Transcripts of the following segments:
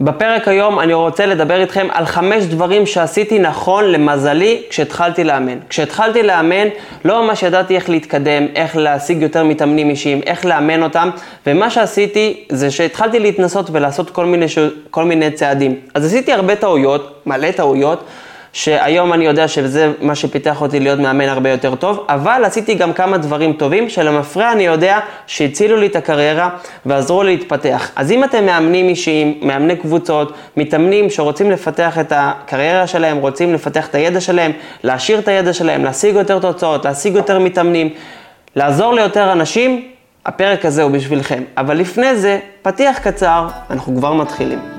בפרק היום אני רוצה לדבר איתכם על חמש דברים שעשיתי נכון למזלי כשהתחלתי לאמן. כשהתחלתי לאמן לא ממש ידעתי איך להתקדם, איך להשיג יותר מתאמנים אישיים, איך לאמן אותם, ומה שעשיתי זה שהתחלתי להתנסות ולעשות כל מיני, ש... כל מיני צעדים. אז עשיתי הרבה טעויות, מלא טעויות. שהיום אני יודע שזה מה שפיתח אותי להיות מאמן הרבה יותר טוב, אבל עשיתי גם כמה דברים טובים שלמפרע אני יודע שהצילו לי את הקריירה ועזרו לי להתפתח. אז אם אתם מאמנים אישיים, מאמני קבוצות, מתאמנים שרוצים לפתח את הקריירה שלהם, רוצים לפתח את הידע שלהם, להשאיר את הידע שלהם, להשיג יותר תוצאות, להשיג יותר מתאמנים, לעזור ליותר אנשים, הפרק הזה הוא בשבילכם. אבל לפני זה, פתיח קצר, אנחנו כבר מתחילים.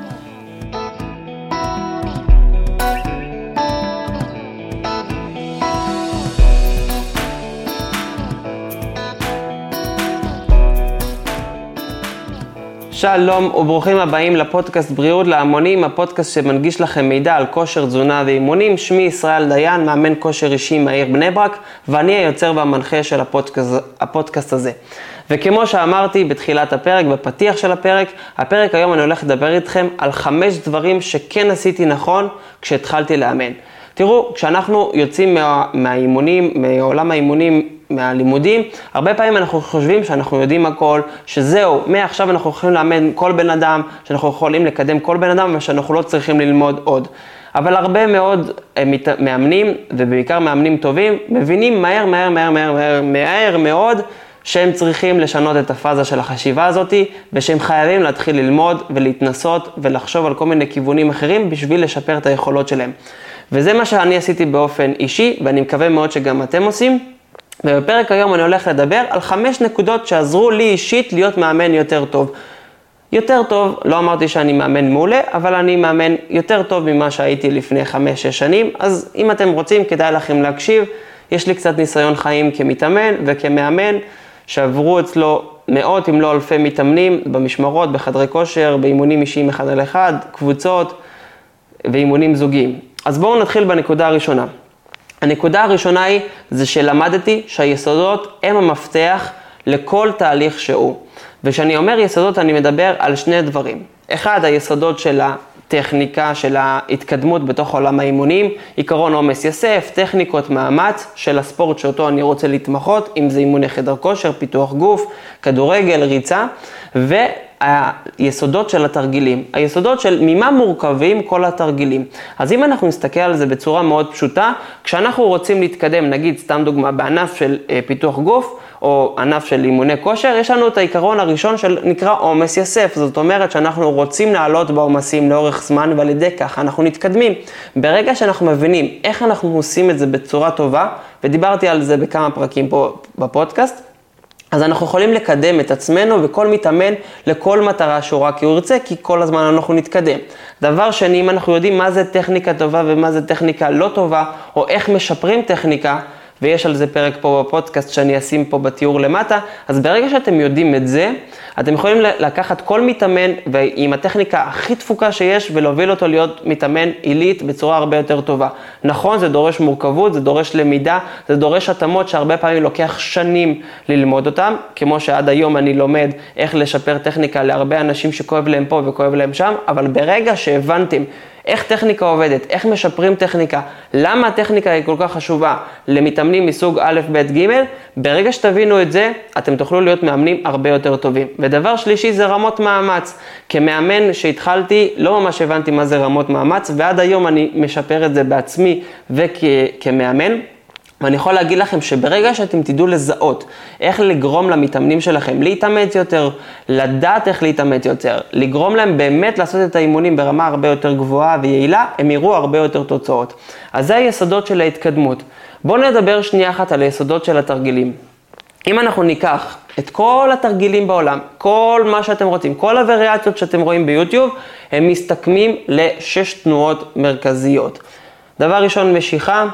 שלום וברוכים הבאים לפודקאסט בריאות להמונים, הפודקאסט שמנגיש לכם מידע על כושר, תזונה ואימונים. שמי ישראל דיין, מאמן כושר אישי מהעיר בני ברק, ואני היוצר והמנחה של הפודקאסט, הפודקאסט הזה. וכמו שאמרתי בתחילת הפרק, בפתיח של הפרק, הפרק היום אני הולך לדבר איתכם על חמש דברים שכן עשיתי נכון כשהתחלתי לאמן. תראו, כשאנחנו יוצאים מה, מהאימונים, מעולם האימונים, מהלימודים, הרבה פעמים אנחנו חושבים שאנחנו יודעים הכל, שזהו, מעכשיו אנחנו יכולים לאמן כל בן אדם, שאנחנו יכולים לקדם כל בן אדם ושאנחנו לא צריכים ללמוד עוד. אבל הרבה מאוד אה, מאמנים, ובעיקר מאמנים טובים, מבינים מהר, מהר, מהר, מהר, מהר, מהר מאוד, שהם צריכים לשנות את הפאזה של החשיבה הזאת, ושהם חייבים להתחיל ללמוד ולהתנסות ולחשוב על כל מיני כיוונים אחרים בשביל לשפר את היכולות שלהם. וזה מה שאני עשיתי באופן אישי, ואני מקווה מאוד שגם אתם עושים. ובפרק היום אני הולך לדבר על חמש נקודות שעזרו לי אישית להיות מאמן יותר טוב. יותר טוב, לא אמרתי שאני מאמן מעולה, אבל אני מאמן יותר טוב ממה שהייתי לפני חמש-שש שנים, אז אם אתם רוצים, כדאי לכם להקשיב. יש לי קצת ניסיון חיים כמתאמן וכמאמן, שעברו אצלו מאות אם לא אלפי מתאמנים במשמרות, בחדרי כושר, באימונים אישיים אחד על אחד, קבוצות ואימונים זוגיים. אז בואו נתחיל בנקודה הראשונה. הנקודה הראשונה היא, זה שלמדתי שהיסודות הם המפתח לכל תהליך שהוא. וכשאני אומר יסודות, אני מדבר על שני דברים. אחד, היסודות של הטכניקה, של ההתקדמות בתוך עולם האימונים, עיקרון עומס יסף, טכניקות מאמץ של הספורט שאותו אני רוצה להתמחות, אם זה אימוני חדר כושר, פיתוח גוף, כדורגל, ריצה, ו... היסודות של התרגילים, היסודות של ממה מורכבים כל התרגילים. אז אם אנחנו נסתכל על זה בצורה מאוד פשוטה, כשאנחנו רוצים להתקדם, נגיד סתם דוגמה, בענף של אה, פיתוח גוף, או ענף של אימוני כושר, יש לנו את העיקרון הראשון של נקרא עומס יסף. זאת אומרת שאנחנו רוצים לעלות בעומסים לאורך זמן, ועל ידי כך אנחנו מתקדמים. ברגע שאנחנו מבינים איך אנחנו עושים את זה בצורה טובה, ודיברתי על זה בכמה פרקים פה בפודקאסט, אז אנחנו יכולים לקדם את עצמנו וכל מתאמן לכל מטרה שהוא רק ירצה, כי כל הזמן אנחנו נתקדם. דבר שני, אם אנחנו יודעים מה זה טכניקה טובה ומה זה טכניקה לא טובה, או איך משפרים טכניקה, ויש על זה פרק פה בפודקאסט שאני אשים פה בתיאור למטה, אז ברגע שאתם יודעים את זה, אתם יכולים לקחת כל מתאמן ועם הטכניקה הכי תפוקה שיש ולהוביל אותו להיות מתאמן עילית בצורה הרבה יותר טובה. נכון, זה דורש מורכבות, זה דורש למידה, זה דורש התאמות שהרבה פעמים לוקח שנים ללמוד אותם, כמו שעד היום אני לומד איך לשפר טכניקה להרבה אנשים שכואב להם פה וכואב להם שם, אבל ברגע שהבנתם איך טכניקה עובדת, איך משפרים טכניקה, למה הטכניקה היא כל כך חשובה למתאמנים מסוג א', ב', ג', ברגע שתבינו את זה, אתם תוכלו להיות מאמנים הרבה יותר טובים. ודבר שלישי זה רמות מאמץ. כמאמן שהתחלתי, לא ממש הבנתי מה זה רמות מאמץ, ועד היום אני משפר את זה בעצמי וכמאמן. ואני יכול להגיד לכם שברגע שאתם תדעו לזהות איך לגרום למתאמנים שלכם להתאמץ יותר, לדעת איך להתאמץ יותר, לגרום להם באמת לעשות את האימונים ברמה הרבה יותר גבוהה ויעילה, הם יראו הרבה יותר תוצאות. אז זה היסודות של ההתקדמות. בואו נדבר שנייה אחת על היסודות של התרגילים. אם אנחנו ניקח את כל התרגילים בעולם, כל מה שאתם רוצים, כל הווריאציות שאתם רואים ביוטיוב, הם מסתכמים לשש תנועות מרכזיות. דבר ראשון, משיכה.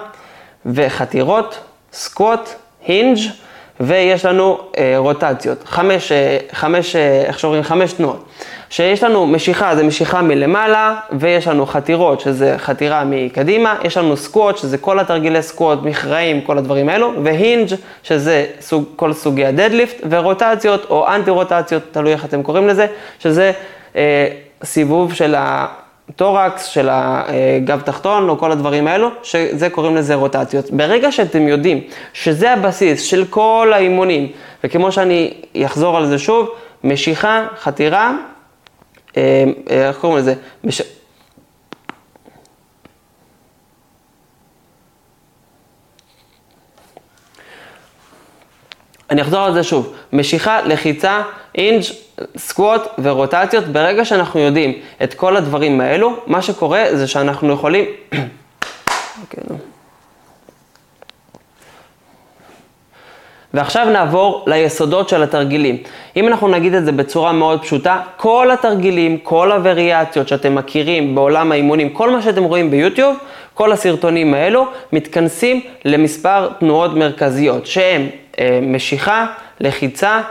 וחתירות, squat, hinge ויש לנו אה, רוטציות, חמש, אה, חמש, אה, איך שאומרים, חמש תנועות. שיש לנו משיכה, זה משיכה מלמעלה, ויש לנו חתירות, שזה חתירה מקדימה, יש לנו squat, שזה כל התרגילי squat, מכרעים, כל הדברים האלו, ו hinge, שזה סוג, כל סוגי ה deadlift, ורוטציות או אנטי רוטציות, תלוי איך אתם קוראים לזה, שזה אה, סיבוב של הטורקס, של הגב תחתון, או כל הדברים האלו, שזה קוראים לזה רוטציות. ברגע שאתם יודעים שזה הבסיס של כל האימונים, וכמו שאני אחזור על זה שוב, משיכה, חתירה, אה, אה, איך קוראים לזה? מש... אני אחזור על זה שוב, משיכה, לחיצה, אינג', סקווט ורוטציות, ברגע שאנחנו יודעים את כל הדברים האלו, מה שקורה זה שאנחנו יכולים... אוקיי. ועכשיו נעבור ליסודות של התרגילים. אם אנחנו נגיד את זה בצורה מאוד פשוטה, כל התרגילים, כל הווריאציות שאתם מכירים בעולם האימונים, כל מה שאתם רואים ביוטיוב, כל הסרטונים האלו מתכנסים למספר תנועות מרכזיות, שהן אה, משיכה, לחיצה,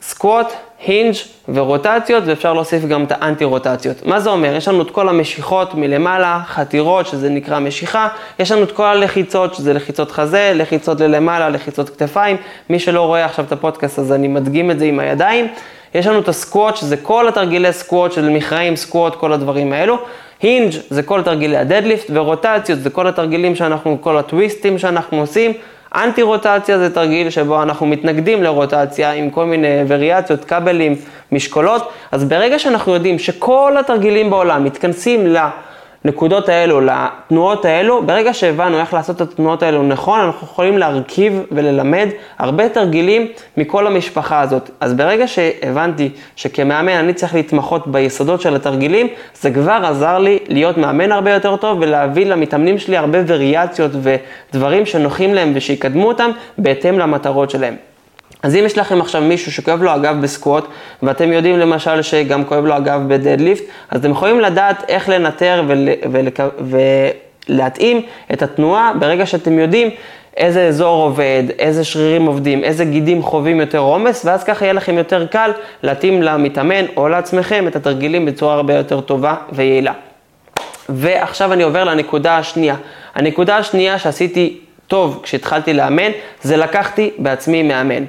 squat, hinge ורוטציות, ואפשר להוסיף גם את האנטי רוטציות. מה זה אומר? יש לנו את כל המשיכות מלמעלה, חתירות, שזה נקרא משיכה, יש לנו את כל הלחיצות, שזה לחיצות חזה, לחיצות ללמעלה, לחיצות כתפיים. מי שלא רואה עכשיו את הפודקאסט, אז אני מדגים את זה עם הידיים. יש לנו את ה squat, שזה כל התרגילי squat של מכרעים, squat, כל הדברים האלו. hinge זה כל תרגילי ה deadlift, ורוטציות זה כל התרגילים שאנחנו, כל הטוויסטים שאנחנו עושים. אנטי רוטציה זה תרגיל שבו אנחנו מתנגדים לרוטציה עם כל מיני וריאציות, כבלים, משקולות, אז ברגע שאנחנו יודעים שכל התרגילים בעולם מתכנסים ל... לנקודות האלו, לתנועות האלו, ברגע שהבנו איך לעשות את התנועות האלו נכון, אנחנו יכולים להרכיב וללמד הרבה תרגילים מכל המשפחה הזאת. אז ברגע שהבנתי שכמאמן אני צריך להתמחות ביסודות של התרגילים, זה כבר עזר לי להיות מאמן הרבה יותר טוב ולהביא למתאמנים שלי הרבה וריאציות ודברים שנוחים להם ושיקדמו אותם בהתאם למטרות שלהם. אז אם יש לכם עכשיו מישהו שכואב לו הגב בסקווט, ואתם יודעים למשל שגם כואב לו הגב בדדליפט, אז אתם יכולים לדעת איך לנטר ול, ול, ולהתאים את התנועה ברגע שאתם יודעים איזה אזור עובד, איזה שרירים עובדים, איזה גידים חווים יותר עומס, ואז ככה יהיה לכם יותר קל להתאים למתאמן או לעצמכם את התרגילים בצורה הרבה יותר טובה ויעילה. ועכשיו אני עובר לנקודה השנייה. הנקודה השנייה שעשיתי טוב כשהתחלתי לאמן, זה לקחתי בעצמי מאמן.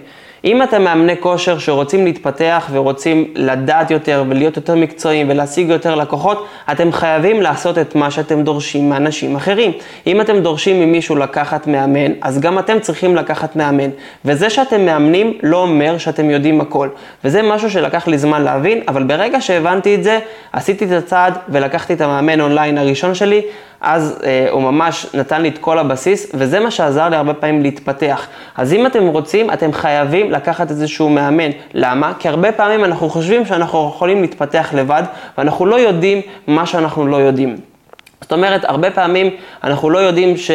אם אתם מאמני כושר שרוצים להתפתח ורוצים לדעת יותר ולהיות יותר מקצועיים ולהשיג יותר לקוחות, אתם חייבים לעשות את מה שאתם דורשים מאנשים אחרים. אם אתם דורשים ממישהו לקחת מאמן, אז גם אתם צריכים לקחת מאמן. וזה שאתם מאמנים לא אומר שאתם יודעים הכל. וזה משהו שלקח לי זמן להבין, אבל ברגע שהבנתי את זה, עשיתי את הצעד ולקחתי את המאמן אונליין הראשון שלי. אז אה, הוא ממש נתן לי את כל הבסיס, וזה מה שעזר לי הרבה פעמים להתפתח. אז אם אתם רוצים, אתם חייבים לקחת איזשהו מאמן. למה? כי הרבה פעמים אנחנו חושבים שאנחנו יכולים להתפתח לבד, ואנחנו לא יודעים מה שאנחנו לא יודעים. זאת אומרת, הרבה פעמים אנחנו לא יודעים ש...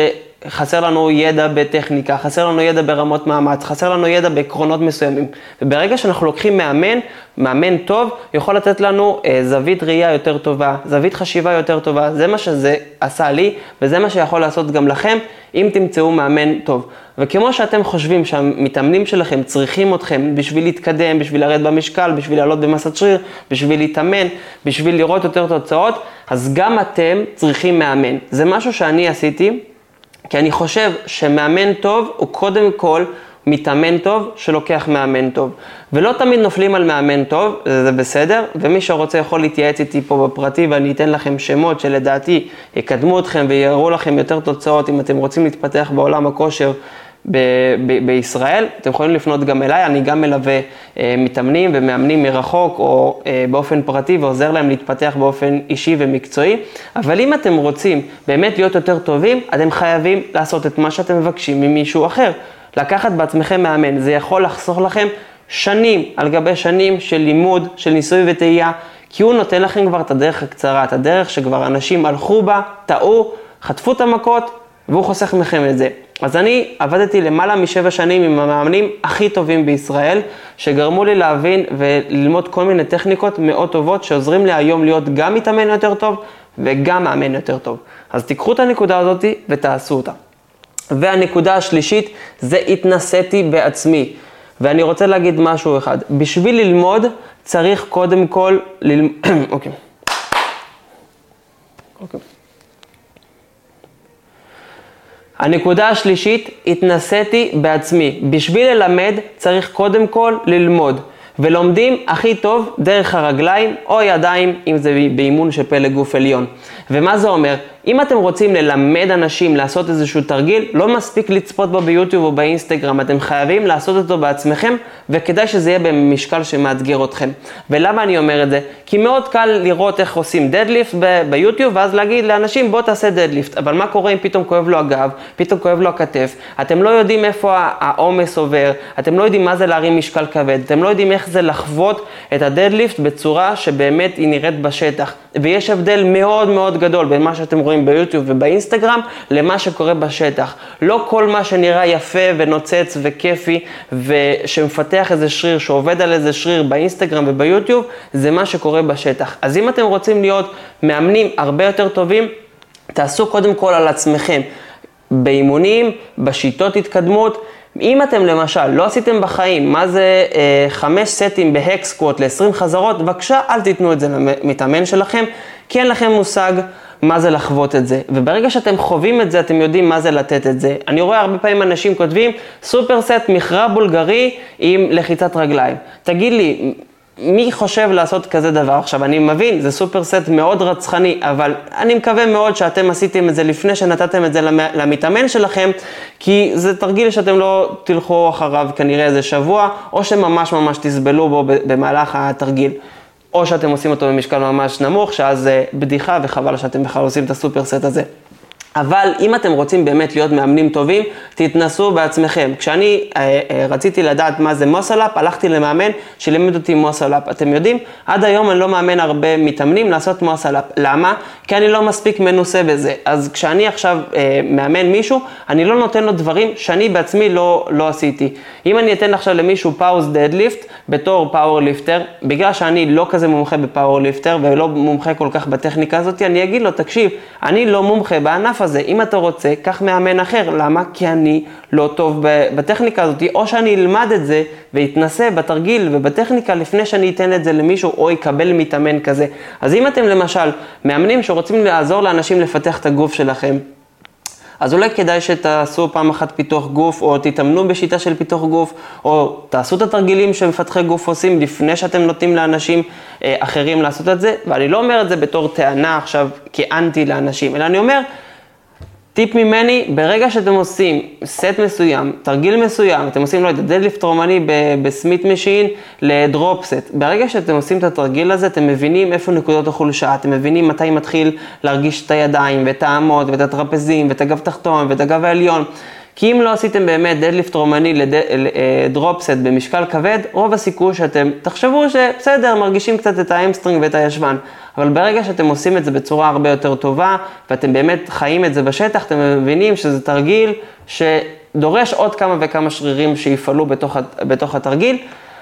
חסר לנו ידע בטכניקה, חסר לנו ידע ברמות מאמץ, חסר לנו ידע בעקרונות מסוימים. וברגע שאנחנו לוקחים מאמן, מאמן טוב, יכול לתת לנו אה, זווית ראייה יותר טובה, זווית חשיבה יותר טובה. זה מה שזה עשה לי, וזה מה שיכול לעשות גם לכם, אם תמצאו מאמן טוב. וכמו שאתם חושבים שהמתאמנים שלכם צריכים אתכם בשביל להתקדם, בשביל לרדת במשקל, בשביל לעלות במסת שריר, בשביל להתאמן, בשביל לראות יותר תוצאות, אז גם אתם צריכים מאמן. זה משהו שאני עשיתי. כי אני חושב שמאמן טוב הוא קודם כל מתאמן טוב שלוקח מאמן טוב. ולא תמיד נופלים על מאמן טוב, זה בסדר, ומי שרוצה יכול להתייעץ איתי פה בפרטי ואני אתן לכם שמות שלדעתי יקדמו אתכם ויראו לכם יותר תוצאות אם אתם רוצים להתפתח בעולם הכושר ב- ב- בישראל, אתם יכולים לפנות גם אליי, אני גם מלווה אה, מתאמנים ומאמנים מרחוק או אה, באופן פרטי ועוזר להם להתפתח באופן אישי ומקצועי, אבל אם אתם רוצים באמת להיות יותר טובים, אתם חייבים לעשות את מה שאתם מבקשים ממישהו אחר. לקחת בעצמכם מאמן, זה יכול לחסוך לכם שנים על גבי שנים של לימוד, של ניסוי וטעייה, כי הוא נותן לכם כבר את הדרך הקצרה, את הדרך שכבר אנשים הלכו בה, טעו, חטפו את המכות, והוא חוסך מכם את זה. אז אני עבדתי למעלה משבע שנים עם המאמנים הכי טובים בישראל, שגרמו לי להבין וללמוד כל מיני טכניקות מאוד טובות, שעוזרים לי היום להיות גם מתאמן יותר טוב וגם מאמן יותר טוב. אז תיקחו את הנקודה הזאת ותעשו אותה. והנקודה השלישית זה התנסיתי בעצמי. ואני רוצה להגיד משהו אחד, בשביל ללמוד צריך קודם כל ללמוד, אוקיי. אוקיי. הנקודה השלישית, התנסיתי בעצמי. בשביל ללמד צריך קודם כל ללמוד. ולומדים הכי טוב דרך הרגליים או ידיים, אם זה באימון של פלג גוף עליון. ומה זה אומר? אם אתם רוצים ללמד אנשים לעשות איזשהו תרגיל, לא מספיק לצפות בו ביוטיוב או באינסטגרם, אתם חייבים לעשות אותו בעצמכם, וכדאי שזה יהיה במשקל שמאתגר אתכם. ולמה אני אומר את זה? כי מאוד קל לראות איך עושים דדליפט ביוטיוב, ואז להגיד לאנשים בוא תעשה דדליפט, אבל מה קורה אם פתאום כואב לו הגב, פתאום כואב לו הכתף, אתם לא יודעים איפה העומס עובר, אתם לא יודעים מה זה להרים משקל כבד, אתם לא יודעים איך זה לחוות את הדדליפט בצורה שבאמת היא נראית בשטח. ויש הבדל מאוד מאוד גדול בין מה שאתם רואים ביוטיוב ובאינסטגרם למה שקורה בשטח. לא כל מה שנראה יפה ונוצץ וכיפי ושמפתח איזה שריר, שעובד על איזה שריר באינסטגרם וביוטיוב, זה מה שקורה בשטח. אז אם אתם רוצים להיות מאמנים הרבה יותר טובים, תעשו קודם כל על עצמכם. באימונים, בשיטות התקדמות. אם אתם למשל לא עשיתם בחיים מה זה אה, חמש סטים בהקסקווט ל-20 חזרות, בבקשה אל תיתנו את זה למתאמן שלכם, כי אין לכם מושג מה זה לחוות את זה. וברגע שאתם חווים את זה, אתם יודעים מה זה לתת את זה. אני רואה הרבה פעמים אנשים כותבים, סופר סט מכרע בולגרי עם לחיצת רגליים. תגיד לי, מי חושב לעשות כזה דבר? עכשיו, אני מבין, זה סופר סט מאוד רצחני, אבל אני מקווה מאוד שאתם עשיתם את זה לפני שנתתם את זה למתאמן שלכם, כי זה תרגיל שאתם לא תלכו אחריו כנראה איזה שבוע, או שממש ממש תסבלו בו במהלך התרגיל. או שאתם עושים אותו במשקל ממש נמוך, שאז זה בדיחה וחבל שאתם בכלל עושים את ה super set הזה. אבל אם אתם רוצים באמת להיות מאמנים טובים, תתנסו בעצמכם. כשאני אה, אה, רציתי לדעת מה זה muscle up, הלכתי למאמן שלימד אותי muscle up. אתם יודעים, עד היום אני לא מאמן הרבה מתאמנים לעשות muscle up. למה? כי אני לא מספיק מנוסה בזה. אז כשאני עכשיו אה, מאמן מישהו, אני לא נותן לו דברים שאני בעצמי לא, לא עשיתי. אם אני אתן עכשיו למישהו pause deadlift בתור power lifter, בגלל שאני לא כזה מומחה ב power lifter ולא מומחה כל כך בטכניקה הזאת, אני אגיד לו, תקשיב, אני לא מומחה בענף הזה, אם אתה רוצה, קח מאמן אחר. למה? כי אני לא טוב בטכניקה הזאת, או שאני אלמד את זה ואתנסה בתרגיל ובטכניקה לפני שאני אתן את זה למישהו או יקבל מתאמן כזה. אז אם אתם למשל מאמנים שרוצים לעזור לאנשים לפתח את הגוף שלכם, אז אולי כדאי שתעשו פעם אחת פיתוח גוף, או תתאמנו בשיטה של פיתוח גוף, או תעשו את התרגילים שמפתחי גוף עושים לפני שאתם נותנים לאנשים אה, אחרים לעשות את זה. ואני לא אומר את זה בתור טענה עכשיו כאנטי לאנשים, אלא אני אומר, טיפ ממני, ברגע שאתם עושים סט מסוים, תרגיל מסוים, אתם עושים, לא יודע, דדליפט רומני ב Smith machine ל drop set, ברגע שאתם עושים את התרגיל הזה, אתם מבינים איפה נקודות החולשה, אתם מבינים מתי מתחיל להרגיש את הידיים ואת האמות ואת הטרפזים ואת הגב תחתון ואת הגב העליון. כי אם לא עשיתם באמת deadlift רומני ל drop set אה, במשקל כבד, רוב הסיכוי שאתם תחשבו שבסדר, מרגישים קצת את ה hamstring ואת הישבן. אבל ברגע שאתם עושים את זה בצורה הרבה יותר טובה, ואתם באמת חיים את זה בשטח, אתם מבינים שזה תרגיל שדורש עוד כמה וכמה שרירים שיפעלו בתוך, בתוך התרגיל.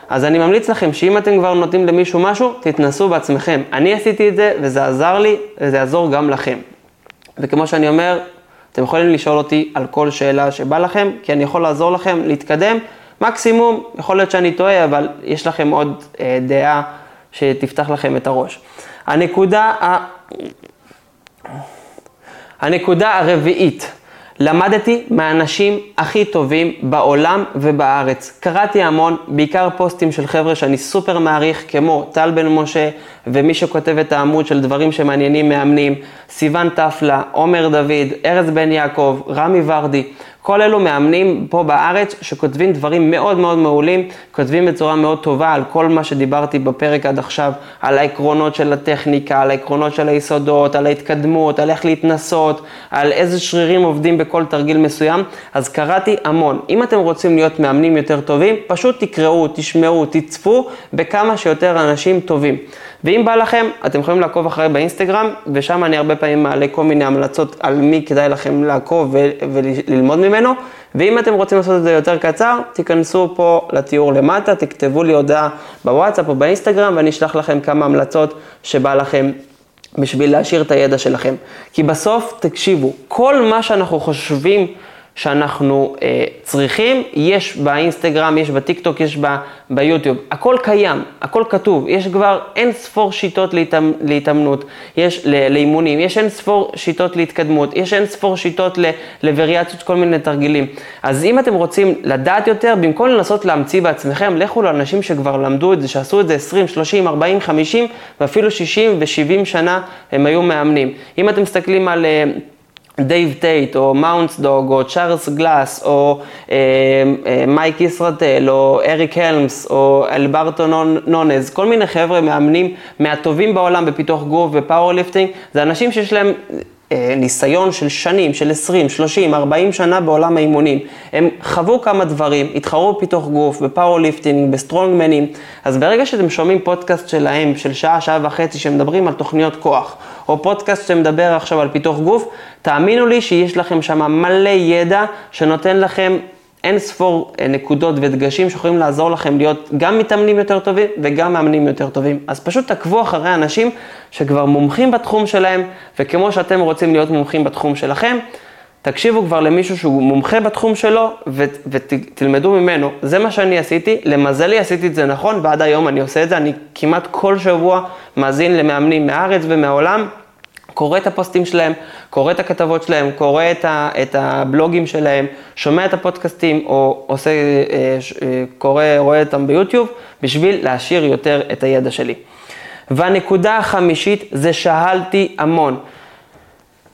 אז אני ממליץ לכם שאם אתם כבר נותנים למישהו משהו, תתנסו בעצמכם. אני עשיתי את זה וזה עזר לי וזה יעזור גם לכם. וכמו שאני אומר, אתם יכולים לשאול אותי על כל שאלה שבא לכם, כי אני יכול לעזור לכם להתקדם. מקסימום, יכול להיות שאני טועה, אבל יש לכם עוד אה, דעה שתפתח לכם את הראש. הנקודה, ה... הנקודה הרביעית, למדתי מהאנשים הכי טובים בעולם ובארץ. קראתי המון, בעיקר פוסטים של חבר'ה שאני סופר מעריך, כמו טל בן משה, ומי שכותב את העמוד של דברים שמעניינים מאמנים, סיון טפלה, עומר דוד, ארז בן יעקב, רמי ורדי. כל אלו מאמנים פה בארץ שכותבים דברים מאוד מאוד מעולים, כותבים בצורה מאוד טובה על כל מה שדיברתי בפרק עד עכשיו, על העקרונות של הטכניקה, על העקרונות של היסודות, על ההתקדמות, על איך להתנסות, על איזה שרירים עובדים בכל תרגיל מסוים, אז קראתי המון. אם אתם רוצים להיות מאמנים יותר טובים, פשוט תקראו, תשמעו, תצפו בכמה שיותר אנשים טובים. ואם בא לכם, אתם יכולים לעקוב אחריי באינסטגרם, ושם אני הרבה פעמים מעלה כל מיני המלצות על מי כדאי לכם לעקוב וללמוד ממנו. ואם אתם רוצים לעשות את זה יותר קצר, תיכנסו פה לתיאור למטה, תכתבו לי הודעה בוואטסאפ או באינסטגרם, ואני אשלח לכם כמה המלצות שבא לכם בשביל להשאיר את הידע שלכם. כי בסוף, תקשיבו, כל מה שאנחנו חושבים שאנחנו אה, צריכים, יש באינסטגרם, יש בטיקטוק, יש ב, ביוטיוב. הכל קיים, הכל כתוב. יש כבר אין ספור שיטות להתאמ, להתאמנות, יש לאימונים, יש אין ספור שיטות להתקדמות, יש אין ספור שיטות לווריאציות, כל מיני תרגילים. אז אם אתם רוצים לדעת יותר, במקום לנסות להמציא בעצמכם, לכו לאנשים שכבר למדו את זה, שעשו את זה 20, 30, 40, 50 ואפילו 60 ו-70 שנה הם היו מאמנים. אם אתם מסתכלים על... אה, דייב טייט, או Mountain Dog, או צ'ארלס גלאס, או אה, אה, מייק איזרטל, או אריק הלמס, או אלברטו נונז, כל מיני חבר'ה מאמנים מהטובים בעולם בפיתוח גוף ו powerlifting, זה אנשים שיש להם אה, ניסיון של שנים, של 20, 30, 40 שנה בעולם האימונים. הם חוו כמה דברים, התחרו בפיתוח גוף, ב powerlifting, בסטרונגמנים, אז ברגע שאתם שומעים פודקאסט שלהם, של שעה, שעה וחצי, שמדברים על תוכניות כוח, או פודקאסט שמדבר עכשיו על פיתוח גוף, תאמינו לי שיש לכם שם מלא ידע שנותן לכם אין ספור אה, נקודות ודגשים שיכולים לעזור לכם להיות גם מתאמנים יותר טובים וגם מאמנים יותר טובים. אז פשוט תעקבו אחרי אנשים שכבר מומחים בתחום שלהם, וכמו שאתם רוצים להיות מומחים בתחום שלכם, תקשיבו כבר למישהו שהוא מומחה בתחום שלו ותלמדו ממנו. זה מה שאני עשיתי, למזלי עשיתי את זה נכון ועד היום אני עושה את זה, אני כמעט כל שבוע מאזין למאמנים מהארץ ומהעולם. קורא את הפוסטים שלהם, קורא את הכתבות שלהם, קורא את, ה, את הבלוגים שלהם, שומע את הפודקאסטים או עושה, אה, אה, קורא, רואה אותם ביוטיוב, בשביל להשאיר יותר את הידע שלי. והנקודה החמישית זה שאלתי המון.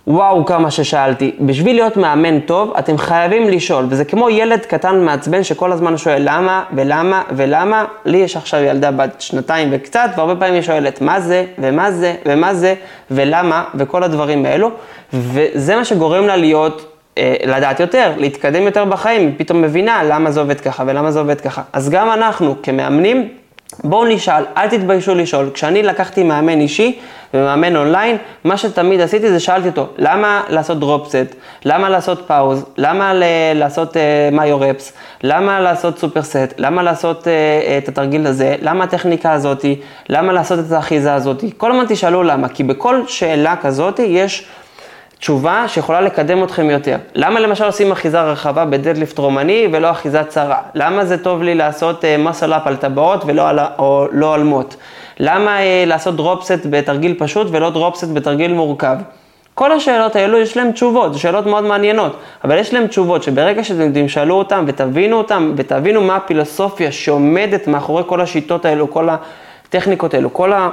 וואו, כמה ששאלתי. בשביל להיות מאמן טוב, אתם חייבים לשאול, וזה כמו ילד קטן מעצבן שכל הזמן שואל למה ולמה ולמה. לי יש עכשיו ילדה בת שנתיים וקצת, והרבה פעמים היא שואלת מה זה ומה זה ומה זה ולמה וכל הדברים האלו, וזה מה שגורם לה להיות אה, לדעת יותר, להתקדם יותר בחיים, היא פתאום מבינה למה זה עובד ככה ולמה זה עובד ככה. אז גם אנחנו כמאמנים, בואו נשאל, אל תתביישו לשאול. כשאני לקחתי מאמן אישי ומאמן אונליין, מה שתמיד עשיתי זה שאלתי אותו, למה לעשות drop set? למה לעשות pause? למה ל- לעשות myo reps? אה, למה לעשות super set? למה לעשות אה, את התרגיל הזה? למה הטכניקה הזאתי? למה לעשות את האחיזה הזאתי? כל הזמן תשאלו למה, כי בכל שאלה כזאתי יש... תשובה שיכולה לקדם אתכם יותר. למה למשל עושים אחיזה רחבה ב deadlift רומני ולא אחיזה צרה? למה זה טוב לי לעשות muscle up על טבעות ולא על, או לא על מוט? למה uh, לעשות דרופסט בתרגיל פשוט ולא דרופסט בתרגיל מורכב? כל השאלות האלו יש להן תשובות, זה שאלות מאוד מעניינות, אבל יש להן תשובות שברגע שאתם תשאלו אותן ותבינו אותן ותבינו מה הפילוסופיה שעומדת מאחורי כל השיטות האלו, כל הטכניקות האלו, כל ה...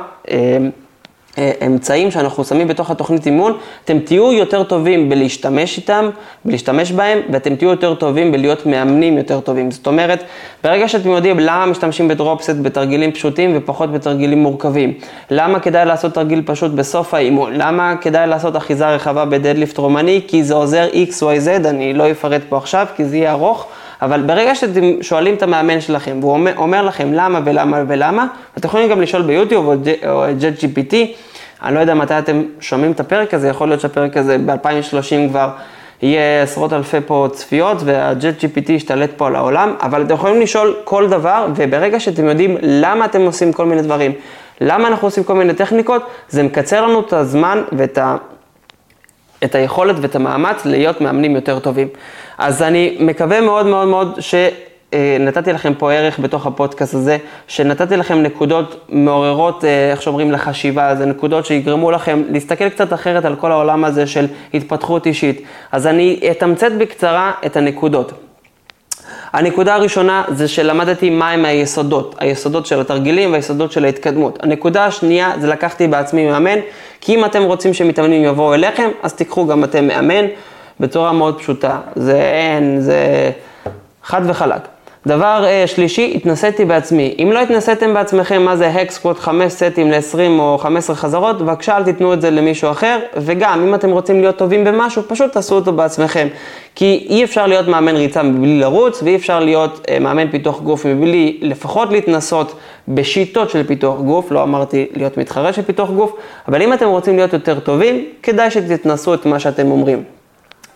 אמצעים שאנחנו שמים בתוך התוכנית אימון, אתם תהיו יותר טובים בלהשתמש איתם, בלהשתמש בהם, ואתם תהיו יותר טובים בלהיות מאמנים יותר טובים. זאת אומרת, ברגע שאתם יודעים למה משתמשים בדרופסט בתרגילים פשוטים ופחות בתרגילים מורכבים, למה כדאי לעשות תרגיל פשוט בסוף האימון, למה כדאי לעשות אחיזה רחבה בדדליפט רומני, כי זה עוזר XYZ, אני לא אפרט פה עכשיו כי זה יהיה ארוך. אבל ברגע שאתם שואלים את המאמן שלכם, והוא אומר, אומר לכם למה ולמה ולמה, אתם יכולים גם לשאול ביוטיוב או את JetGPT, אני לא יודע מתי אתם שומעים את הפרק הזה, יכול להיות שהפרק הזה ב-2030 כבר יהיה עשרות אלפי פה צפיות וה-Jet GPT ישתלט פה על העולם, אבל אתם יכולים לשאול כל דבר, וברגע שאתם יודעים למה אתם עושים כל מיני דברים, למה אנחנו עושים כל מיני טכניקות, זה מקצר לנו את הזמן ואת ה... את היכולת ואת המאמץ להיות מאמנים יותר טובים. אז אני מקווה מאוד מאוד מאוד שנתתי לכם פה ערך בתוך הפודקאסט הזה, שנתתי לכם נקודות מעוררות, אה, איך שאומרים, לחשיבה, זה נקודות שיגרמו לכם להסתכל קצת אחרת על כל העולם הזה של התפתחות אישית. אז אני אתמצת בקצרה את הנקודות. הנקודה הראשונה זה שלמדתי מהם היסודות, היסודות של התרגילים והיסודות של ההתקדמות. הנקודה השנייה זה לקחתי בעצמי מאמן, כי אם אתם רוצים שמתאמנים יבואו אליכם, אז תיקחו גם אתם מאמן בצורה מאוד פשוטה. זה אין, זה חד וחלק. דבר uh, שלישי, התנסיתי בעצמי. אם לא התנסיתם בעצמכם מה זה הקסקווט 5 סטים ל-20 או 15 חזרות, בבקשה אל תיתנו את זה למישהו אחר, וגם אם אתם רוצים להיות טובים במשהו, פשוט תעשו אותו בעצמכם. כי אי אפשר להיות מאמן ריצה מבלי לרוץ, ואי אפשר להיות uh, מאמן פיתוח גוף מבלי לפחות להתנסות בשיטות של פיתוח גוף, לא אמרתי להיות מתחרה של פיתוח גוף, אבל אם אתם רוצים להיות יותר טובים, כדאי שתתנסו את מה שאתם אומרים.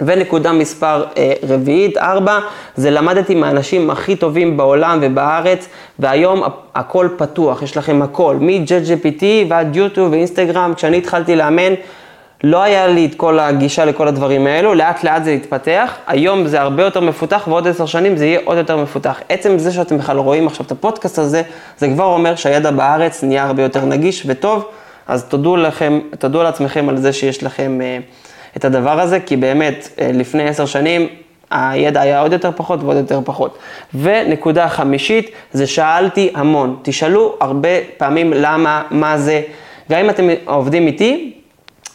ונקודה מספר אה, רביעית, ארבע, זה למדתי מהאנשים הכי טובים בעולם ובארץ, והיום הכל פתוח, יש לכם הכל, מ-JGPT ועד יוטיוב ואינסטגרם, כשאני התחלתי לאמן, לא היה לי את כל הגישה לכל הדברים האלו, לאט לאט זה התפתח, היום זה הרבה יותר מפותח ועוד עשר שנים זה יהיה עוד יותר מפותח. עצם זה שאתם בכלל רואים עכשיו את הפודקאסט הזה, זה כבר אומר שהידע בארץ נהיה הרבה יותר נגיש וטוב, אז תודו לכם, תודו לעצמכם על זה שיש לכם אה, את הדבר הזה, כי באמת, אה, לפני עשר שנים הידע היה עוד יותר פחות ועוד יותר פחות. ונקודה חמישית, זה שאלתי המון. תשאלו הרבה פעמים למה, מה זה. גם אם אתם עובדים איתי,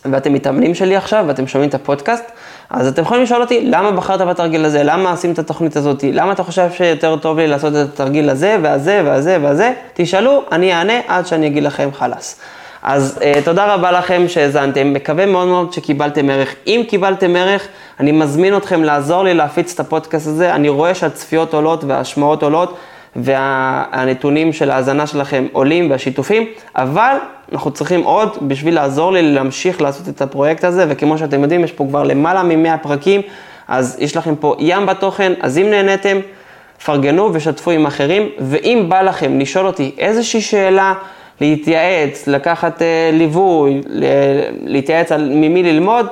ואתם מתאמנים שלי עכשיו, ואתם שומעים את הפודקאסט, אז אתם יכולים לשאול אותי, למה בחרת בתרגיל הזה? למה עושים את התוכנית הזאת? למה אתה חושב שיותר טוב לי לעשות את התרגיל הזה, והזה, והזה, והזה? תשאלו, אני אענה עד שאני אגיד לכם חלאס. אז uh, תודה רבה לכם שהאזנתם, מקווה מאוד מאוד שקיבלתם ערך. אם קיבלתם ערך, אני מזמין אתכם לעזור לי להפיץ את הפודקאסט הזה. אני רואה שהצפיות עולות וההשמעות עולות, והנתונים של ההאזנה שלכם עולים והשיתופים, אבל אנחנו צריכים עוד בשביל לעזור לי להמשיך לעשות את הפרויקט הזה, וכמו שאתם יודעים, יש פה כבר למעלה מ-100 פרקים, אז יש לכם פה ים בתוכן, אז אם נהניתם, פרגנו ושתפו עם אחרים, ואם בא לכם לשאול אותי איזושהי שאלה, להתייעץ, לקחת uh, ליווי, להתייעץ על ממי ללמוד,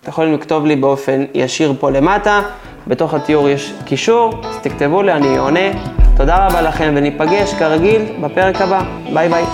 אתם יכולים לכתוב לי באופן ישיר פה למטה, בתוך התיאור יש קישור, אז תכתבו לי, אני עונה. תודה רבה לכם וניפגש כרגיל בפרק הבא. ביי ביי.